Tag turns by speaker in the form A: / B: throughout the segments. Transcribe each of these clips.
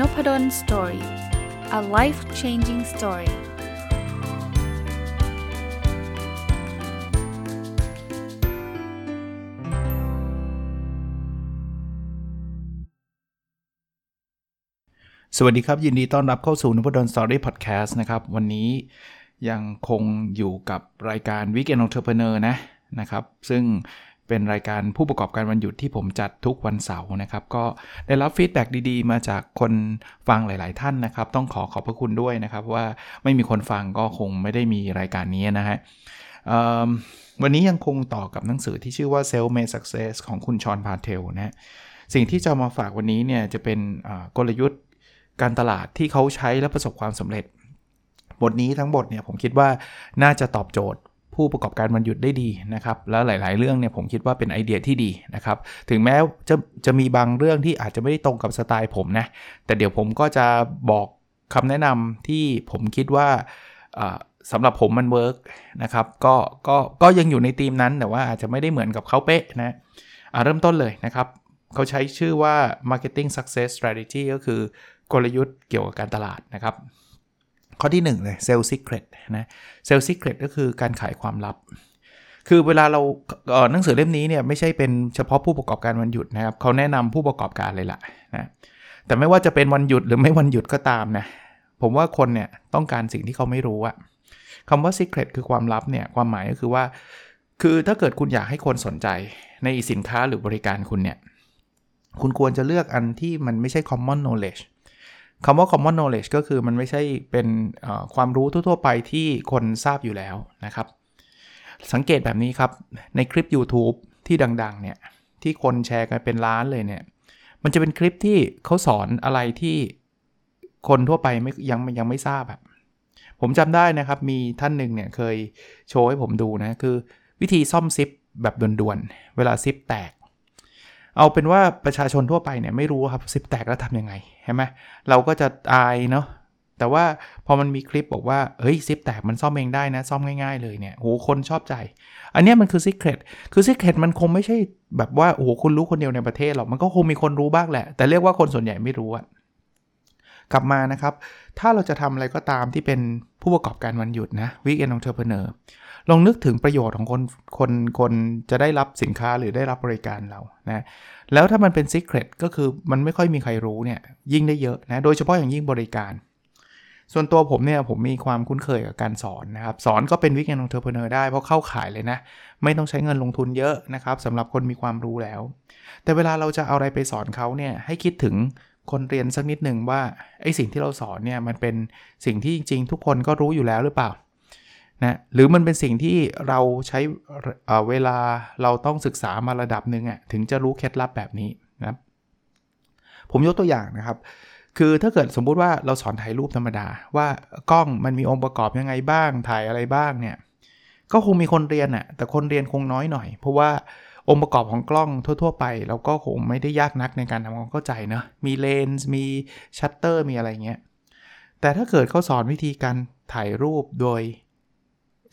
A: Nopadol Story a life changing story สวัสดีครับ ยินดีต้อนรับเข้าสู่นพดล Story Podcast นะครับ วันนี้ยังคงอยู่กับรายการ Weekend Entrepreneur นะนะครับ ซึ่ง เป็นรายการผู้ประกอบการวันหยุดที่ผมจัดทุกวันเสาร์นะครับ ก็ได้รับ feedback ดีๆ มาจากคนฟังหลาย ๆ ท่านนะครับ ต้องขอขอบพระคุณด้วยนะครับ ว่าไม่มีคนฟังก็คงไม่ได้มีรายการนี้นะฮะวันนี้ยังคงต่อกับหนังสือที่ชื่อว่า Self Made Success ของคุณ Shaan Patel นะสิ่งที่จะมาฝากวันนี้เนี่ยจะเป็นกลยุทธ์การตลาดที่เขาใช้และประสบความสำเร็จ บทนี้ทั้งบทเนี่ยผมคิดว่าน่าจะตอบโจทย์ ผู้ประกอบการวันหยุดได้ดีนะครับแล้วหลาย ๆ เรื่องเนี่ยผมคิดว่าเป็นไอเดียที่ดีนะครับถึงแม้จะจะมีบางเรื่องที่อาจจะไม่ได้ตรงกับสไตล์ผมนะแต่เดี๋ยวผมก็จะบอกคำแนะนำที่ผมคิดว่าสำหรับผมมัน work นะครับก็ก็ก็ยังอยู่ในธีมนั้นแต่ว่าอาจจะไม่ได้เหมือนกับเขาเป๊ะนะเริ่มต้นเลยนะครับเขาใช้ชื่อว่า marketing success strategy ก็คือกลยุทธ์เกี่ยวกับการตลาดนะครับ ข้อที่1เลย sell secret นะ sell secret ก็คือการขายความลับ คือเวลาเราหนังสือเล่มนี้เนี่ยไม่ใช่เป็นเฉพาะผู้ประกอบการวันหยุดนะครับเขาแนะนำผู้ประกอบการเลยล่ะนะแต่ไม่ว่าจะเป็นวันหยุดหรือไม่วันหยุดก็ตามนะผมว่าคนเนี่ยต้องการสิ่งที่เขาไม่รู้อะคำว่า secret คือความลับเนี่ยความหมายก็คือว่า คือถ้าเกิดคุณอยากให้คนสนใจในสินค้าหรือบริการคุณเนี่ย คุณควรจะเลือกอันที่มันไม่ใช่ common knowledge คำว่า common knowledge ก็คือมันไม่ใช่เป็นความรู้ทั่วๆไปที่คนทราบอยู่แล้วนะครับ สังเกตแบบนี้ครับ ในคลิป YouTube ที่ดังๆเนี่ยที่คนแชร์กันเป็นล้านเลยเนี่ย มันจะเป็นคลิปที่เขาสอนอะไรที่คนทั่วไปไม่ยังยังไม่ทราบอะผมจำได้นะครับ มีท่านหนึ่งเนี่ยเคยโชว์ให้ผมดูนะ คือวิธีซ่อมซิปแบบด่วนๆ เวลาซิปแตก เอาเป็นว่าประชาชนทั่วไปเนี่ยไม่รู้ครับซิบแตกแล้วทำยังไงใช่ไหมเราก็จะอายเนาะแต่ว่าพอมันมีคลิปบอกว่า เฮ้ยซิปแตกมันซ่อมเองได้นะ ซ่อมง่ายๆเลยเนี่ยโหคนชอบใจ อันนี้มันคือ secret คือ secret มันคงไม่ใช่แบบว่าโอ้โหคุณรู้คนเดียวในประเทศหรอก มันก็คงมีคนรู้บ้างแหละ แต่เรียกว่าคนส่วนใหญ่ไม่รู้อะ กลับมานะครับ ถ้าเราจะทำอะไรก็ตามที่เป็นผู้ประกอบการวันหยุดนะ weekend entrepreneur ลองนึกถึงประโยชน์ของคนคนคนจะได้รับสินค้าหรือได้รับบริการเรานะแล้วถ้ามันเป็น secret ก็คือมันไม่ค่อยมีใครรู้เนี่ยยิ่งได้เยอะนะโดยเฉพาะอย่างยิ่งบริการ ส่วนตัวผมเนี่ยผมมีความคุ้นเคยกับการสอนนะครับสอนก็เป็น weekend entrepreneur ได้เพราะเข้าข่ายเลยนะ ไม่ต้องใช้เงินลงทุนเยอะนะครับสำหรับคนมีความรู้แล้ว แต่เวลาเราจะเอาอะไรไปสอนเขาเนี่ยให้คิดถึง คนเรียนสักนิดหนึ่งว่าไอ้สิ่งที่เราสอนเนี่ยมันเป็นสิ่งที่จริง ๆ ทุกคนก็รู้อยู่แล้วหรือเปล่านะหรือมันเป็นสิ่งที่เราใช้เวลาเราต้องศึกษามาระดับหนึ่งอะถึงจะรู้เคล็ดลับแบบนี้นะผมยกตัวอย่างนะครับ คือถ้าเกิดสมมุติว่าเราสอนถ่ายรูปธรรมดา ว่ากล้องมันมีองค์ประกอบยังไงบ้างถ่ายอะไรบ้างเนี่ยก็คงมีคนเรียนอะแต่คนเรียนคงน้อยหน่อย เพราะว่า องค์ประกอบของกล้องทั่ว ๆ ไป เราก็คงไม่ได้ยากนักในการทำความเข้าใจเนะมีเลนส์มีชัตเตอร์มีอะไรเงี้ยแต่ถ้าเกิดเขาสอนวิธีการถ่ายรูปโดย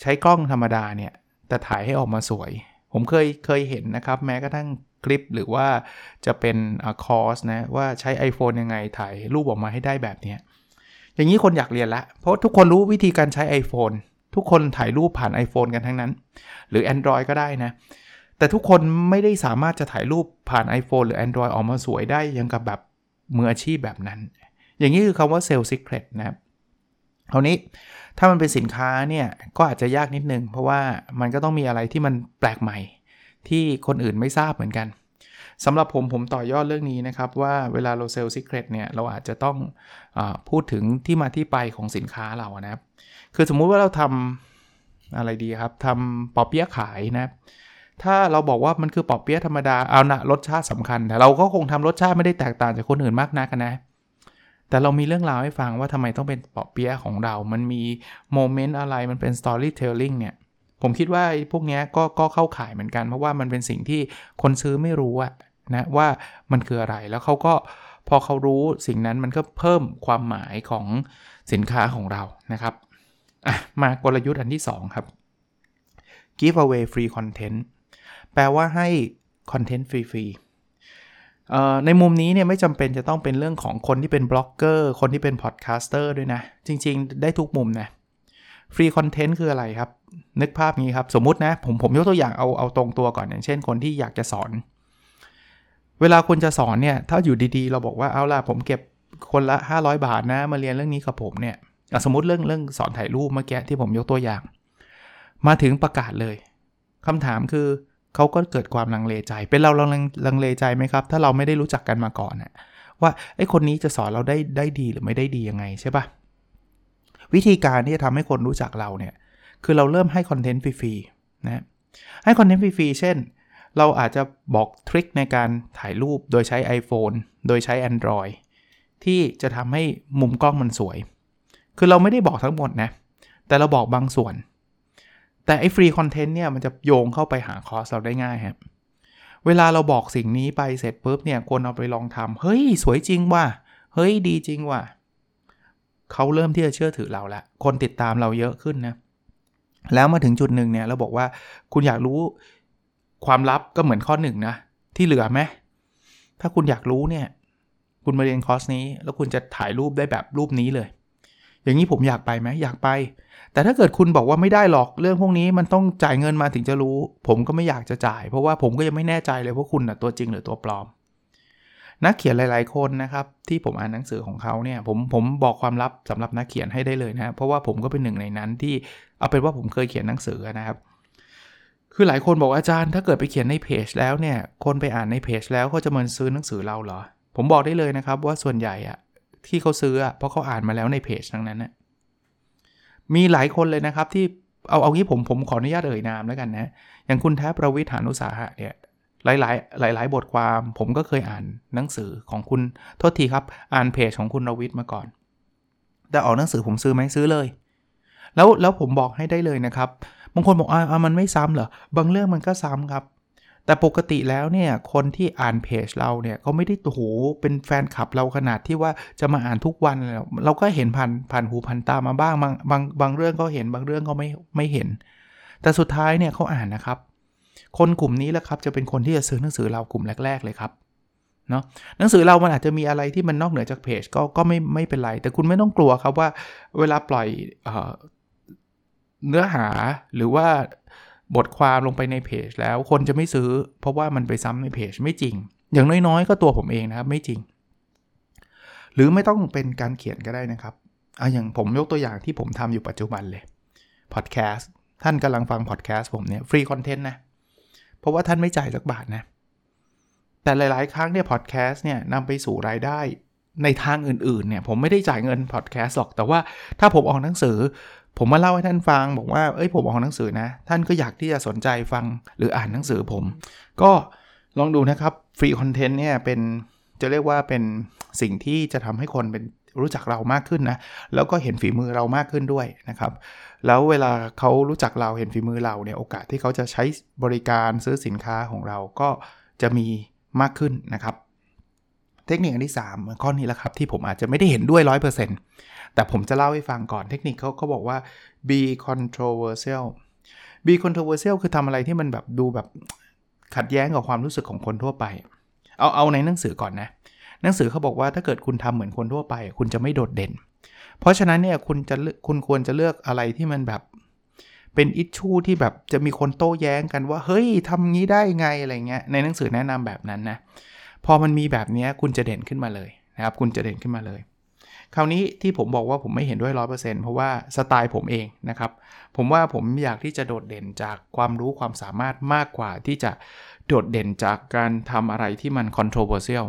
A: ใช้กล้องธรรมดาเนี่ยแต่ถ่ายให้ออกมาสวย ผมเคยเคยเห็นนะครับ แม้กระทั่งคลิปหรือว่าจะเป็นคอร์สนะว่าใช้ iPhone ยังไงถ่ายรูปออกมาให้ได้แบบนี้อย่างนี้คนอยากเรียนละ เพราะทุกคนรู้วิธีการใช้ iPhone ทุกคนถ่ายรูปผ่าน iPhone กันทั้งนั้น หรือ Android ก็ได้นะ แต่ทุกคนไม่ได้สามารถจะถ่ายรูปผ่าน iPhone หรือ Android ออกมาสวยได้ยังกับแบบมืออาชีพแบบนั้น อย่างนี้คือคำว่า Sales Secret นะครับคราวนี้ถ้ามันเป็นสินค้าเนี่ยก็อาจจะยากนิดนึง เพราะว่ามันก็ต้องมีอะไรที่มันแปลกใหม่ ที่คนอื่นไม่ทราบเหมือนกันสำหรับผมผมต่อยอดเรื่องนี้นะครับ ว่าเวลาเราเซลล์ซิกเรตเนี่ยเราอาจจะต้องอพูดถึงที่มาที่ไปของสินค้าเรานะครับ คือสมมุติว่าเราทำอะไรดีครับทำปอเปี๊ยะขายนะครับ ถ้าเราบอกว่ามันคือปอบเปี๊ยะธรรมดาเอานะรสชาติสำคัญ แต่เราก็คงทำรสชาติไม่ได้แตกต่างจากคนอื่นมากนักนะ แต่เรามีเรื่องราวให้ฟังว่าทำไมต้องเป็นปอบเปี๊ยะของเรา มันมีโมเมนต์อะไรมันเป็น storytelling เนี่ยผมคิดว่าพวกนี้ก็ก็เข้าข่ายเหมือนกัน เพราะว่ามันเป็นสิ่งที่คนซื้อไม่รู้อะนะว่ามันคืออะไรแล้วเขาก็พอเขารู้สิ่งนั้นมันก็เพิ่มความหมายของสินค้าของเรานะครับมากลยุทธ์อันที่ 2 ครับ give away free content แปลว่าให้คอนเทนต์ฟรีในมุมนี้เนี่ยไม่จำเป็นจะต้องเป็นเรื่องของคนที่เป็นบล็อกเกอร์ คนที่เป็นพอดแคสเตอร์ด้วยนะ จริง ๆ ได้ทุกมุมนะ free content คืออะไรครับ นึกภาพนี้ครับ สมมุตินะ ผมผมยกตัวอย่างเอาเอาตรงตัวก่อนอย่างเช่นคนที่อยากจะสอน เวลาคุณจะสอนเนี่ย ถ้าอยู่ดีๆ เราบอกว่าเอาล่ะผมเก็บคนละ 500 บาทนะ มาเรียนเรื่องนี้กับผมเนี่ยสมมติเรื่องเรื่องสอนถ่ายรูปเมื่อกี้ที่ผมยกตัวอย่าง มาถึงประกาศเลยคำถามคือ เขาก็เกิดความลังเลใจ เป็นเราลังลังเลใจไหมครับ ถ้าเราไม่ได้รู้จักกันมาก่อนนะว่าไอ้คนนี้จะสอนเราได้ได้ดีหรือไม่ได้ดียังไงใช่ปะวิธีการที่จะทำให้คนรู้จักเราเนี่ย คือเราเริ่มให้คอนเทนต์ฟรีๆนะให้คอนเทนต์ฟรีๆเช่น เราอาจจะบอกทริคในการถ่ายรูปโดยใช้ iPhone โดยใช้ Android ที่จะทำให้มุมกล้องมันสวย คือเราไม่ได้บอกทั้งหมดนะ แต่เราบอกบางส่วน แต่ไอ้ free content เนี่ยมันจะโยงเข้าไปหาคอร์สเราได้ง่ายครับเวลาเราบอกสิ่งนี้ไปเสร็จปุ๊บเนี่ยคนเอาไปลองทำเฮ้ย สวยจริงว่ะ เฮ้ยดีจริงว่ะเขาเริ่มที่จะเชื่อถือเราละ คนติดตามเราเยอะขึ้นนะ แล้วมาถึงจุดหนึ่งเนี่ยเราบอกว่าคุณอยากรู้ความลับก็เหมือนข้อหนึ่งนะ ที่เหลือไหมถ้าคุณอยากรู้เนี่ย คุณมาเรียนคอร์สนี้ แล้วคุณจะถ่ายรูปได้แบบรูปนี้เลย อย่างนี้ผมอยากไปไหมอยากไป แต่ถ้าเกิดคุณบอกว่าไม่ได้หรอกเรื่องพวกนี้มันต้องจ่ายเงินมาถึงจะรู้ ผมก็ไม่อยากจะจ่าย เพราะว่าผมก็ยังไม่แน่ใจเลยว่าคุณนะตัวจริงหรือตัวปลอม นักเขียนหลาย ๆ คนนะครับที่ผมอ่านหนังสือของเขาเนี่ยผมผมบอกความลับสำหรับนักเขียนให้ได้เลยนะเพราะว่าผมก็เป็นหนึ่งในนั้นที่เอาเป็นว่าผมเคยเขียนหนังสือนะครับคือหลายคนบอกอาจารย์ถ้าเกิดไปเขียนในเพจแล้วเนี่ยคนไปอ่านในเพจแล้วเขาจะมาซื้อหนังสือเราเหรอ ผมบอกได้เลยนะครับว่าส่วนใหญ่อะ ที่เขาซื้ออะเพราะเขาอ่านมาแล้วในเพจทั้งนั้นนะมีหลายคนเลยนะครับที่เอาเอางี้ผมผมขออนุญาตเอ่ยนามแล้วกันนะอย่างคุณแทบประวิทยานุสาหะเนี่ยหลายหลายหลายหลายบทความผมก็เคยอ่านหนังสือของคุณโทษทีครับอ่านเพจของคุณรวิทย์มาก่อน แต่ออกหนังสือผมซื้อไหมซื้อเลย แล้วแล้วผมบอกให้ได้เลยนะครับบางคนบอกอ่ามันไม่ซ้ำเหรอบางเรื่องมันก็ซ้ำครับ แต่ปกติแล้วเนี่ยคนที่อ่านเพจเราเนี่ยเขาไม่ได้โหเป็นแฟนคลับเราขนาดที่ว่าจะมาอ่านทุกวันแล้วเราก็เห็นผ่านผ่านหูผ่านตามาบ้างบางบางบางเรื่องเขาเห็นบางเรื่องเขาไม่ไม่เห็น แต่สุดท้ายเนี่ยเขาอ่านนะครับ คนกลุ่มนี้แหละครับจะเป็นคนที่จะซื้อหนังสือเรากลุ่มแรก ๆ เลยครับเนาะหนังสือเรามันอาจจะมีอะไรที่มันนอกเหนือจากเพจก็ก็ไม่ไม่เป็นไร แต่คุณไม่ต้องกลัวครับว่าเวลาปล่อยเอเนื้อหาหรือว่า บทความลงไปในเพจแล้วคนจะไม่ซื้อ เพราะว่ามันไปซ้ำในเพจไม่จริง อย่างน้อยๆ ก็ตัวผมเองนะครับไม่จริง หรือไม่ต้องเป็นการเขียนก็ได้นะครับเอาอย่างผมยกตัวอย่างที่ผมทำอยู่ปัจจุบันเลยพอดแคสต์ท่านกำลังฟังพอดแคสต์ผมเนี่ย free content นะเพราะว่าท่านไม่จ่ายสักบาทนะแต่หลาย ๆ ครั้งเนี่ยพอดแคสต์เนี่ยนำไปสู่รายได้ในทางอื่น ๆ เนี่ยผมไม่ได้จ่ายเงินพอดแคสต์หรอก แต่ว่าถ้าผมออกหนังสือ ผมมาเล่าให้ท่านฟังบอกว่าเอ้ยผมออกหนังสือนะ ท่านก็อยากที่จะสนใจฟังหรืออ่านหนังสือผม ก็ลองดูนะครับฟรีคอนเทนต์เนี่ยเป็นจะเรียกว่าเป็นสิ่งที่จะทำให้คนเป็นรู้จักเรามากขึ้นนะ แล้วก็เห็นฝีมือเรามากขึ้นด้วยนะครับ แล้วเวลาเขารู้จักเราเห็นฝีมือเราเนี่ยโอกาสที่เขาจะใช้บริการซื้อสินค้าของเราก็จะมีมากขึ้นนะครับ เทคนิคอันที่ 3 ข้อนี้แหละครับที่ผมอาจจะไม่ได้เห็นด้วย 100% แต่ผมจะเล่าให้ฟังก่อนเทคนิคเขาเขาบอกว่า be controversial be controversial คือทำอะไรที่มันแบบดูแบบขัดแย้งกับความรู้สึกของคนทั่วไป เอาเอาในหนังสือก่อนนะ หนังสือเขาบอกว่าถ้าเกิดคุณทำเหมือนคนทั่วไป คุณจะไม่โดดเด่น เพราะฉะนั้นเนี่ยคุณจะคุณควรจะเลือกอะไรที่มันแบบเป็นอิชชูที่แบบจะมีคนโต้แย้งกันว่า เฮ้ยทำงี้ได้ไงอะไรเงี้ยในหนังสือแนะนำแบบนั้นนะพอมันมีแบบนี้คุณจะเด่นขึ้นมาเลยนะครับ คุณจะเด่นขึ้นมาเลย คราวนี้ที่ผมบอกว่าผมไม่เห็นด้วยร้อเปอร์เซนต์เพราะว่าสไตล์ผมเองนะครับ ผมว่าผมอยากที่จะโดดเด่นจากความรู้ความสามารถมากกว่าที่จะโดดเด่นจากการทำอะไรที่มัน controversial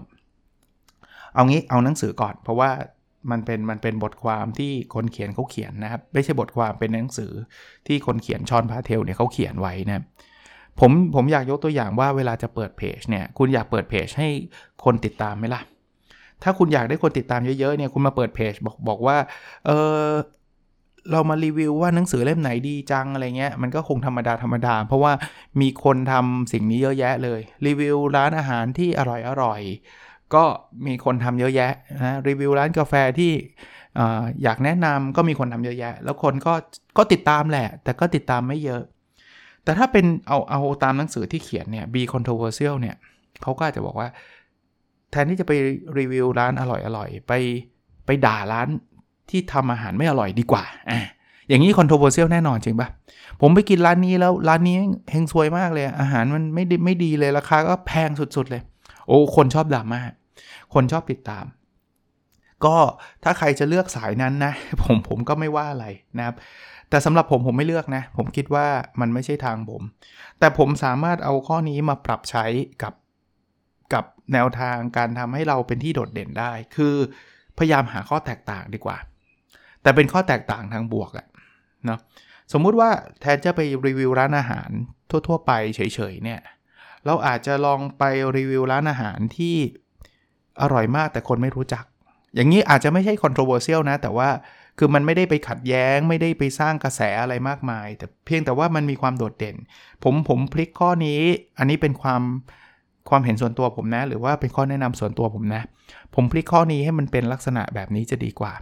A: เอางี้เอาหนังสือก่อน เพราะว่ามันเป็นมันเป็นบทความที่คนเขียนเขาเขียนนะครับ ไม่ใช่บทความเป็นหนังสือที่คนเขียนชอนพาเทลเนี่ยเขาเขียนไว้นะผมผมอยากยกตัวอย่างว่าเวลาจะเปิดเพจเนี่ยคุณอยากเปิดเพจให้คนติดตามไหมล่ะ ถ้าคุณอยากได้คนติดตามเยอะๆเนี่ยคุณมาเปิดเพจบอกบอกว่าเออเรามารีวิวว่าหนังสือเล่มไหนดีจังอะไรเงี้ยมันก็คงธรรมดาธรรมดา เพราะว่ามีคนทำสิ่งนี้เยอะแยะเลย รีวิวร้านอาหารที่อร่อยอร่อยก็มีคนทำเยอะแยะนะรีวิวร้านกาแฟที่อยากแนะนำก็มีคนทำเยอะแยะ แล้วคนก็ก็ติดตามแหละ แต่ก็ติดตามไม่เยอะ แต่ถ้าเป็นเอาเอาตามหนังสือที่เขียนเนี่ย be controversial เนี่ยเขาก็จะบอกว่า แทนที่จะไปรีวิวร้านอร่อยๆ ไปไปด่าร้านที่ทำอาหารไม่อร่อยดีกว่าอะอย่างนี้คอนโทรเวอร์เซียลแน่นอนจริงปะผมไปกินร้านนี้แล้วร้านนี้เฮงซวยมากเลย อาหารมันไม่ดีไม่ดีเลย ราคาก็แพงสุดๆเลย โอ้คนชอบดราม่าคนชอบติดตาม ก็ถ้าใครจะเลือกสายนั้นนะ ผมผมก็ไม่ว่าอะไรนะครับ แต่สำหรับผมผมไม่เลือกนะ ผมคิดว่ามันไม่ใช่ทางผม แต่ผมสามารถเอาข้อนี้มาปรับใช้กับ แนวทางการทำให้เราเป็นที่โดดเด่นได้ คือพยายามหาข้อแตกต่างดีกว่า แต่เป็นข้อแตกต่างทางบวกแหละเนาะสมมุติว่าแทนจะไปรีวิวร้านอาหารทั่ว ๆ ไปเฉยๆเนี่ยเราอาจจะลองไปรีวิวร้านอาหารที่อร่อยมากแต่คนไม่รู้จัก อย่างนี้อาจจะไม่ใช่ controversial นะ แต่ว่าคือมันไม่ได้ไปขัดแย้ง ไม่ได้ไปสร้างกระแสอะไรมากมาย แต่เพียงแต่ว่ามันมีความโดดเด่น ผมผมพลิกข้อนี้ อันนี้เป็นความ ความเห็นส่วนตัวผมนะ หรือว่าเป็นข้อแนะนำส่วนตัวผมนะ ผมพลิกข้อนี้ให้มันเป็นลักษณะแบบนี้จะดีกว่า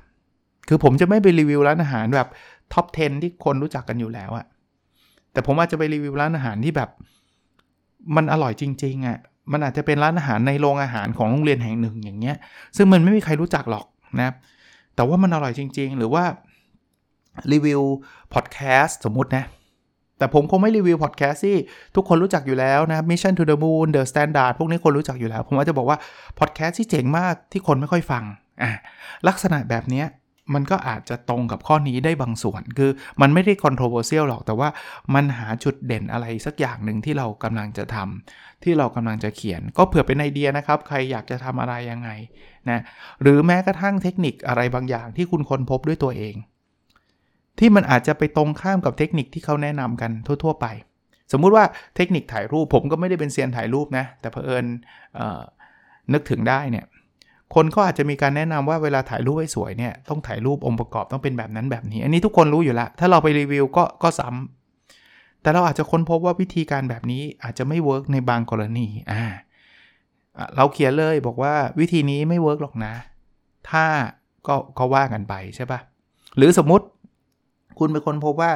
A: คือผมจะไม่ไปรีวิวร้านอาหารแบบท็อป 10 ที่คนรู้จักกันอยู่แล้วอะแต่ผมอาจจะไปรีวิวร้านอาหารที่แบบ มันอร่อยจริงๆอะมันอาจจะเป็นร้านอาหารในโรงอาหารของโรงเรียนแห่งหนึ่งอย่างเงี้ย ซึ่งมันไม่มีใครรู้จักหรอกนะ แต่ว่ามันอร่อยจริง ๆ หรือว่ารีวิวพอดแคสต์สมมตินะ แต่ผมคงไม่รีวิวพอดแคสต์ที่ทุกคนรู้จักอยู่แล้วนะ Mission to the Moon The Standard พวกนี้คนรู้จักอยู่แล้ว ผมอาจจะบอกว่าพอดแคสต์ที่เจ๋งมากที่คนไม่ค่อยฟังอะลักษณะแบบนี้มันก็อาจจะตรงกับข้อนี้ได้บางส่วน คือมันไม่ได้ controversial หรอก แต่ว่ามันหาจุดเด่นอะไรสักอย่างหนึ่งที่เรากำลังจะทำที่เรากำลังจะเขียน ก็เผื่อเป็นไอเดียนะครับ ใครอยากจะทำอะไรยังไงนะ หรือแม้กระทั่งเทคนิคอะไรบางอย่างที่คุณค้นพบด้วยตัวเอง ที่มันอาจจะไปตรงข้ามกับเทคนิคที่เขาแนะนำกันทั่ว ๆ ไป สมมุติว่าเทคนิคถ่ายรูปผมก็ไม่ได้เป็นเซียนถ่ายรูปนะ แต่เผอิญนึกถึงได้เนี่ยคนก็อาจจะมีการแนะนำว่าเวลาถ่ายรูปให้สวยเนี่ยต้องถ่ายรูปองค์ประกอบต้องเป็นแบบนั้นแบบนี้ อันนี้ทุกคนรู้อยู่แล้ว ถ้าเราไปรีวิวก็ก็ซ้ำแต่เราอาจจะค้นพบว่าวิธีการแบบนี้อาจจะไม่ work ในบางกรณีอ่าเราเขียนเลยบอกว่าวิธีนี้ไม่ work หรอกนะ ถ้าก็ก็ว่ากันไปใช่ปะหรือสมมติ คุณเป็นคนพบว่า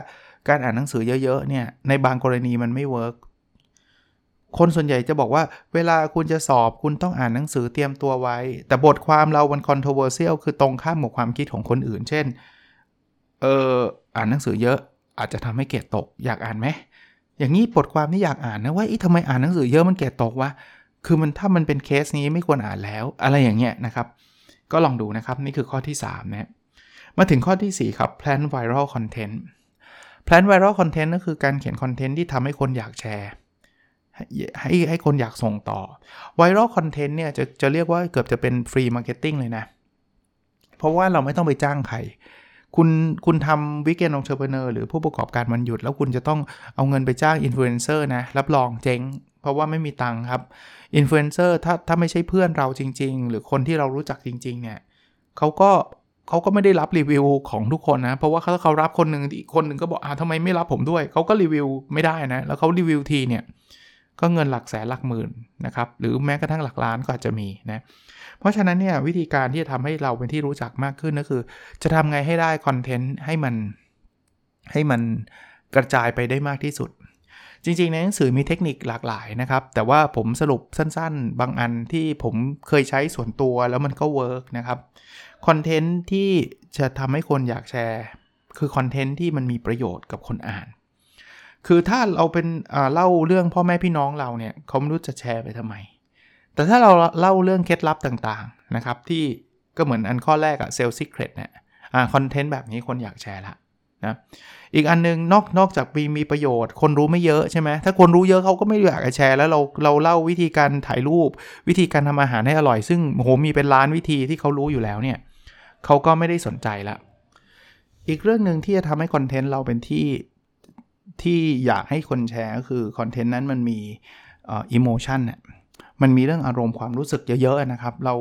A: การอ่านหนังสือเยอะๆเนี่ยในบางกรณีมันไม่ workคนส่วนใหญ่จะบอกว่าเวลาคุณจะสอบคุณต้องอ่านหนังสือเตรียมตัวไว้ แต่บทความเรามัน controversial คือตรงข้ามกับความคิดของคนอื่น เช่น เอออ่านหนังสือเยอะอาจจะทำให้เกรดตก อยากอ่านไหมอย่างนี้บทความที่อยากอ่านนะว่าอีทำไมอ่านหนังสือเยอะมันเกรดตกวะคือมันถ้ามันเป็นเคสนี้ไม่ควรอ่านแล้ว อะไรอย่างเงี้ยนะครับ ก็ลองดูนะครับนี่คือข้อที่3นะ มาถึงข้อที่ 4 ครับ plan viral content plan viral content ก็คือการเขียนคอนเทนต์ที่ทำให้คนอยากแชร์ ให้ให้คนอยากส่งต่อ viral content เนี่ยจะจะเรียกว่าเกือบจะเป็น free marketing เลยนะ เพราะว่าเราไม่ต้องไปจ้างใครคุณคุณทำ weekend entrepreneur หรือผู้ประกอบการวันหยุด แล้วคุณจะต้องเอาเงินไปจ้างอินฟลูเอนเซอร์นะ รับรองเจ๊ง เพราะว่าไม่มีตังค์ครับอินฟลูเอนเซอร์ถ้าถ้าไม่ใช่เพื่อนเราจริง ๆ หรือคนที่เรารู้จักจริง ๆ เนี่ยเขาก็ เขาก็ไม่ได้รับรีวิวของทุกคนนะ เพราะว่าเขาเขารับคนหนึ่งอีกคนหนึ่งก็บอกอ่าทำไมไม่รับผมด้วย เขาก็รีวิวไม่ได้นะ แล้วเขารีวิวทีเนี่ย ก็เงินหลักแสนหลักหมื่นนะครับ หรือแม้กระทั่งหลักล้านก็อาจจะมีนะ เพราะฉะนั้นเนี่ยวิธีการที่จะทำให้เราเป็นที่รู้จักมากขึ้นก็คือ จะทำไงให้ได้คอนเทนต์ให้มันให้มันกระจายไปได้มากที่สุด จริงๆ ในหนังสือมีเทคนิคหลากหลายนะครับ แต่ว่าผมสรุปสั้นๆ บางอันที่ผมเคยใช้ส่วนตัวแล้วมันก็ work นะครับ คอนเทนต์ที่จะทำให้คนอยากแชร์ คือคอนเทนต์ที่มันมีประโยชน์กับคนอ่าน คือถ้าเราเป็นเล่าเรื่องพ่อแม่พี่น้องเราเนี่ยเขาไม่รู้จะแชร์ไปทำไม แต่ถ้าเราเล่าเรื่องเคล็ดลับต่างๆนะครับที่ก็เหมือนอันข้อแรกอะ sell secret เนี่ยคอนเทนต์แบบนี้คนอยากแชร์ละ นะอีกอันนึงนอกนอกจากมีมีประโยชน์ คนรู้ไม่เยอะใช่ไหมถ้าคนรู้เยอะเขาก็ไม่อยากจะแชร์ แล้วเราเราเล่าวิธีการถ่ายรูป วิธีการทำอาหารให้อร่อย ซึ่งโหมีเป็นล้านวิธีที่เขารู้อยู่แล้วเนี่ยเขาก็ไม่ได้สนใจละอีกเรื่องหนึ่งที่จะทำให้คอนเทนต์เราเป็นที่ที่อยากให้คนแชร์ก็คือคอนเทนต์นั้นมันมี emotion เนี่ยมันมีเรื่องอารมณ์ความรู้สึกเยอะๆนะครับ เรา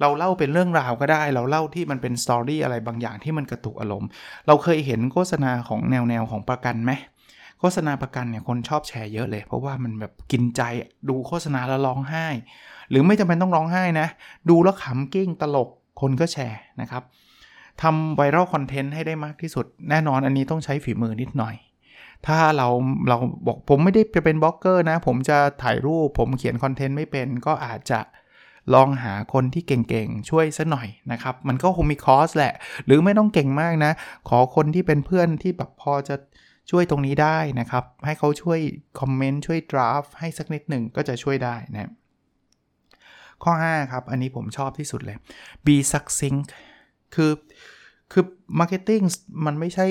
A: เราเล่าเป็นเรื่องราวก็ได้ เราเล่าที่มันเป็น story อะไรบางอย่างที่มันกระตุกอารมณ์ เราเคยเห็นโฆษณาของแนวแนวของประกันไหมโฆษณาประกันเนี่ยคนชอบแชร์เยอะเลย เพราะว่ามันแบบกินใจดูโฆษณาแล้วร้องไห้ หรือไม่จำเป็นต้องร้องไห้นะ ดูแล้วขำกิ้งตลกคนก็แชร์นะครับทำ viral content ให้ได้มากที่สุด แน่นอนอันนี้ต้องใช้ฝีมือนิดหน่อย ถ้าเราเราบอกผมไม่ได้จะเป็นบล็อกเกอร์นะ ผมจะถ่ายรูปผมเขียนคอนเทนต์ไม่เป็นก็อาจจะ ลองหาคนที่เก่งๆ ช่วยสักหน่อยนะครับ มันก็คงมี cost แหละ หรือไม่ต้องเก่งมากนะ ขอคนที่เป็นเพื่อนที่แบบพอจะช่วยตรงนี้ได้นะครับ ให้เขาช่วยคอมเมนต์ช่วยดราฟให้สักนิดหนึ่งก็จะช่วยได้นะข้อ 5 ครับ อันนี้ผมชอบที่สุดเลย be succinct คือคือ marketing มันไม่ใช่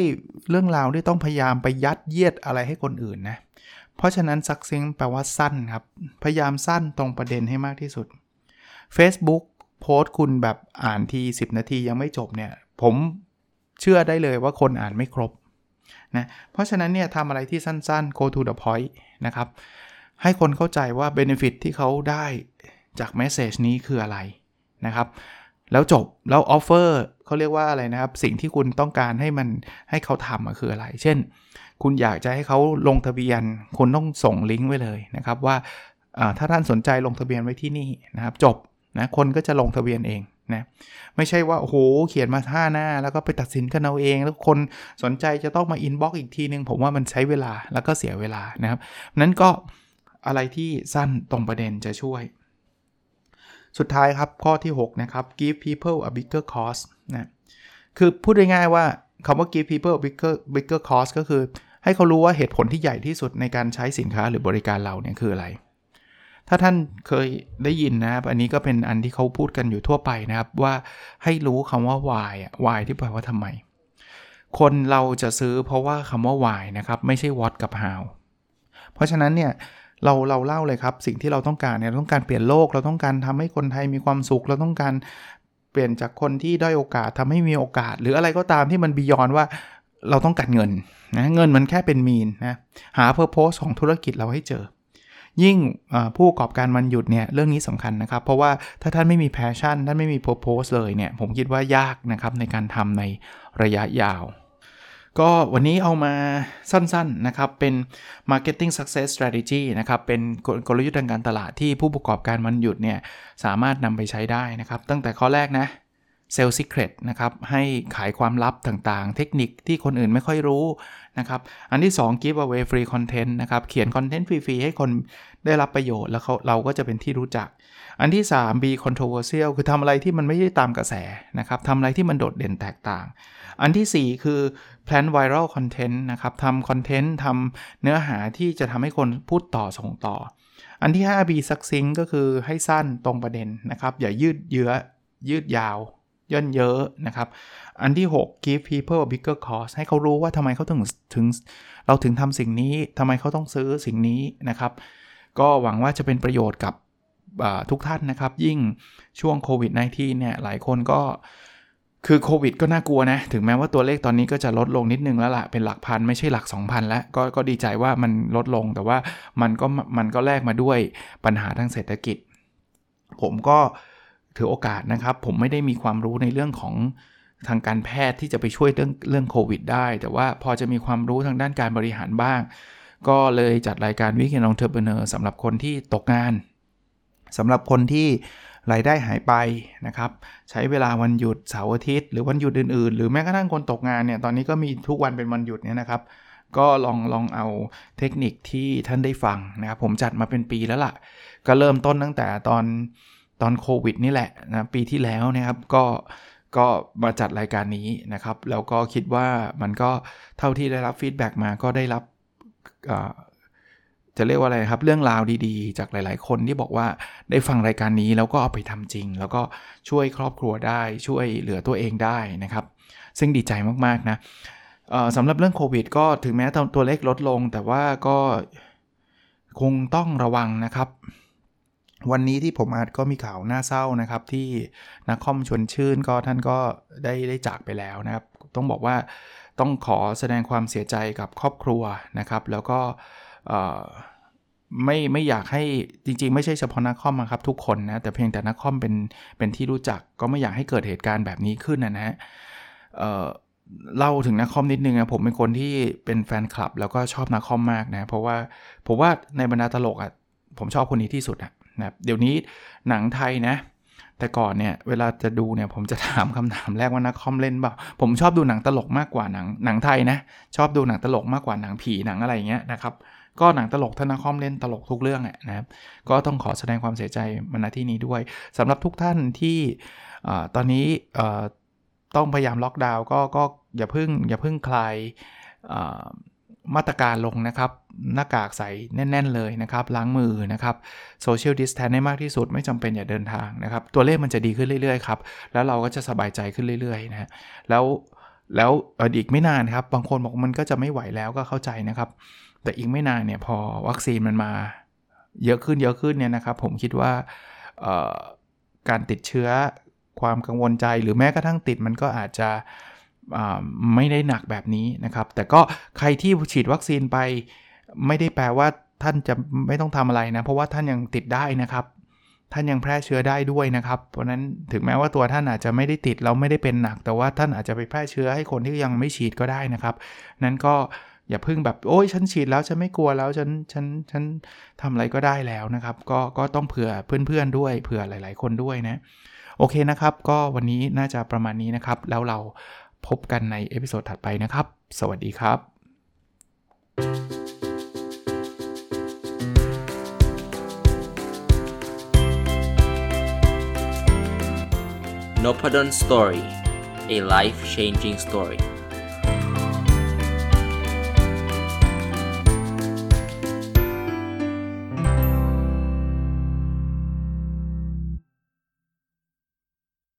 A: เรื่องราวที่ต้องพยายามไปยัดเยียดอะไรให้คนอื่นนะ เพราะฉะนั้น succinct แปลว่าสั้นครับ พยายามสั้นตรงประเด็นให้มากที่สุด Facebook โพสต์คุณแบบอ่านที 10 นาทียังไม่จบเนี่ย ผมเชื่อได้เลยว่าคนอ่านไม่ครบนะเพราะฉะนั้นเนี่ยทำอะไรที่สั้นๆ go to the point นะครับ ให้คนเข้าใจว่า benefit ที่เขาได้จาก message นี้คืออะไรนะครับ แล้วจบ แล้ว offer เขาเรียกว่าอะไรนะครับ สิ่งที่คุณต้องการให้มันให้เขาทำคืออะไร เช่น คุณอยากจะให้เขาลงทะเบียน คุณต้องส่งลิงก์ไว้เลยนะครับว่าถ้าท่านสนใจลงทะเบียนไว้ที่นี่นะครับ จบ นะคนก็จะลงทะเบียนเองนะไม่ใช่ว่าโอ้โหเขียนมาห้าหน้า แล้วก็ไปตัดสินกันเอาเอง แล้วคนสนใจจะต้องมาอินบ็อกอีกทีนึง ผมว่ามันใช้เวลาแล้วก็เสียเวลานะครับนั้นก็อะไรที่สั้นตรงประเด็นจะช่วย สุดท้ายครับข้อที่ 6 นะครับ give people a bigger cost นะคือพูดง่ายๆว่าคำว่า give people a bigger bigger cost ก็คือให้เขารู้ว่าเหตุผลที่ใหญ่ที่สุดในการใช้สินค้าหรือบริการเราเนี่ยคืออะไร ถ้าท่านเคยได้ยินนะครับ อันนี้ก็เป็นอันที่เขาพูดกันอยู่ทั่วไปนะครับ ว่าให้รู้คำว่า why why ที่แปลว่าทำไม คนเราจะซื้อเพราะว่าคำว่า why นะครับ ไม่ใช่ what กับ how เพราะฉะนั้นเนี่ยเราเราเล่าเลยครับ สิ่งที่เราต้องการเนี่ยต้องการเปลี่ยนโลกเราต้องการทำให้คนไทยมีความสุข เราต้องการเปลี่ยนจากคนที่ด้อยโอกาสทำให้มีโอกาส หรืออะไรก็ตามที่มันบียอนว่าเราต้องการเงินนะเงินมันแค่เป็นมีนนะหา purpose ของธุรกิจเราให้เจอ ยิ่งผู้ประกอบการวันหยุดเนี่ยเรื่องนี้สำคัญนะครับ เพราะว่าถ้าท่านไม่มี passion ท่านไม่มี purpose เลยเนี่ยผมคิดว่ายากนะครับในการทำในระยะยาว ก็วันนี้เอามาสั้นๆนะครับเป็น marketing success strategy นะครับเป็นกลยุทธ์ทางการตลาดที่ผู้ประกอบการวันหยุดเนี่ยสามารถนำไปใช้ได้นะครับ ตั้งแต่ข้อแรกนะ sell secret นะครับให้ขายความลับต่างๆ เทคนิคที่คนอื่นไม่ค่อยรู้นะครับอันที่ 2 give away free content นะครับเขียนคอนเทนต์ฟรี ๆ ให้คนได้รับประโยชน์แล้วเขาเราก็จะเป็นที่รู้จัก อันที่ 3 be controversial คือทำอะไรที่มันไม่ได้ตามกระแสนะครับทำอะไรที่มันโดดเด่นแตกต่าง อันที่ 4 คือ plan viral content นะครับทำคอนเทนต์ทำเนื้อหาที่จะทำให้คนพูดต่อส่งต่อ อันที่ 5 be succinct ก็คือให้สั้นตรงประเด็นนะครับอย่ายืดเยื้อยืดยาว ย่นเยอะนะครับ อันที่ 6 give people a bigger cost ให้เขารู้ว่าทำไมเขาถึงถึง เราถึงทำสิ่งนี้ทำไมเขาต้องซื้อสิ่งนี้นะครับ ก็หวังว่าจะเป็นประโยชน์กับทุกท่านนะครับ ยิ่งช่วงโควิด -19 เนี่ยหลายคนก็คือโควิดก็น่ากลัวนะ ถึงแม้ว่าตัวเลขตอนนี้ก็จะลดลงนิดนึงแล้วละ่ะ เป็นหลักพันไม่ใช่หลัก 2,000 แล้วก็ก็ดีใจว่ามันลดลงแต่ว่ามันก็มันก็แลกมาด้วยปัญหาทางเศรษฐกิจ ผมก็ ถือโอกาสนะครับ ผมไม่ได้มีความรู้ในเรื่องของทางการแพทย์ที่จะไปช่วยเรื่องเรื่องโควิดได้ แต่ว่าพอจะมีความรู้ทางด้านการบริหารบ้าง ก็เลยจัดรายการ weekend entrepreneur สำหรับคนที่ตกงานสำหรับคนที่รายได้หายไปนะครับ ใช้เวลาวันหยุดเสาร์อาทิตย์หรือวันหยุดอื่นๆ หรือแม้กระทั่งคนตกงานเนี่ยตอนนี้ก็มีทุกวันเป็นวันหยุดเนี่ยนะครับ ก็ลองลองเอาเทคนิคที่ท่านได้ฟังนะครับ ผมจัดมาเป็นปีแล้วล่ะ ก็เริ่มต้นตั้งแต่ตอน ตอนโควิดนี่แหละนะปีที่แล้วนะครับก็ก็มาจัดรายการนี้นะครับ แล้วก็คิดว่ามันก็เท่าที่ได้รับ feedback มาก็ได้รับจะเรียกว่าอะไรครับ เรื่องราวดีๆ จากหลาย ๆ คนที่บอกว่าได้ฟังรายการนี้แล้วก็เอาไปทำจริง แล้วก็ช่วยครอบครัวได้ช่วยเหลือตัวเองได้นะครับ ซึ่งดีใจมากๆนะสำหรับเรื่องโควิด ก็ถึงแม้ตัวเลขลดลง แต่ว่าก็คงต้องระวังนะครับ วันนี้ที่ผมอาจก็มีข่าวน่าเศร้านะครับ ที่นักคอมชวนชื่นก็ท่านก็ได้ได้จากไปแล้วนะครับ ต้องบอกว่าต้องขอแสดงความเสียใจกับครอบครัวนะครับ แล้วก็ไม่ไม่อยากให้จริงๆ ไม่ใช่เฉพาะนักคอมครับทุกคนนะแต่เพียงแต่นักคอมเป็นเป็นที่รู้จักก็ไม่อยากให้เกิดเหตุการณ์แบบนี้ขึ้นนะฮะเล่าถึงนักคอมนิดนึงนะผมเป็นคนที่เป็นแฟนคลับ แล้วก็ชอบนักคอมมากนะเพราะว่าผมว่าในบรรดาตลกอะผมชอบคนนี้ที่สุดอะ นะเดี๋ยวนี้หนังไทยนะ แต่ก่อนเนี่ยเวลาจะดูเนี่ยผมจะถามคำถามแรกว่านักคอมเล่นเปล่าผมชอบดูหนังตลกมากกว่าหนังหนังไทยนะชอบดูหนังตลกมากกว่าหนังผีหนังอะไรเงี้ยนะครับก็หนังตลกธนาคอมเล่นตลกทุกเรื่องอะนะครับก็ต้องขอแสดงความเสียใจมาณที่นี้ด้วยสำหรับทุกท่านที่ตอนนี้ต้องพยายามล็อกดาวน์ก็ก็อย่าพึ่งอย่าพึ่งคลาย มาตรการลงนะครับ หน้ากากใส่แน่น ๆ เลยนะครับ ล้างมือนะครับ social distance ให้มากที่สุดไม่จำเป็นอย่าเดินทางนะครับ ตัวเลขมันจะดีขึ้นเรื่อย ๆ ครับ แล้วเราก็จะสบายใจขึ้นเรื่อยๆนะแล้วแล้วอีกไม่นานครับ บางคนบอกมันก็จะไม่ไหวแล้วก็เข้าใจนะครับ แต่อีกไม่นานเนี่ยพอวัคซีนมันมาเยอะขึ้นเยอะขึ้นเนี่ยนะครับ ผมคิดว่าการติดเชื้อความกังวลใจหรือแม้กระทั่งติดมันก็อาจจะ ไม่ได้หนักแบบนี้นะครับ แต่ก็ใครที่ฉีดวัคซีนไป ไม่ได้แปลว่าท่านจะไม่ต้องทำอะไรนะ เพราะว่าท่านยังติดได้นะครับ ท่านยังแพร่เชื้อได้ด้วยนะครับ เพราะนั้นถึงแม้ว่าตัวท่านอาจจะไม่ได้ติดเราไม่ได้เป็นหนัก แต่ว่าท่านอาจจะไปแพร่เชื้อให้คนที่ยังไม่ฉีดก็ได้นะครับ นั้นก็อย่าเพึ่งแบบโอ้ยฉันฉีดแล้วฉันไม่กลัวแล้วฉันฉันฉันทำอะไรก็ได้แล้วนะครับ ก็ก็ต้องเผื่อเพื่อนๆด้วยเผื่อหลาย ๆ คนด้วยนะโอเคนะครับ ก็วันนี้น่าจะประมาณนี้นะครับ แล้วเรา พบกันใน episode ถัดไปนะครับ สวัสดีครับ
B: n o p a d o n Story a life changing story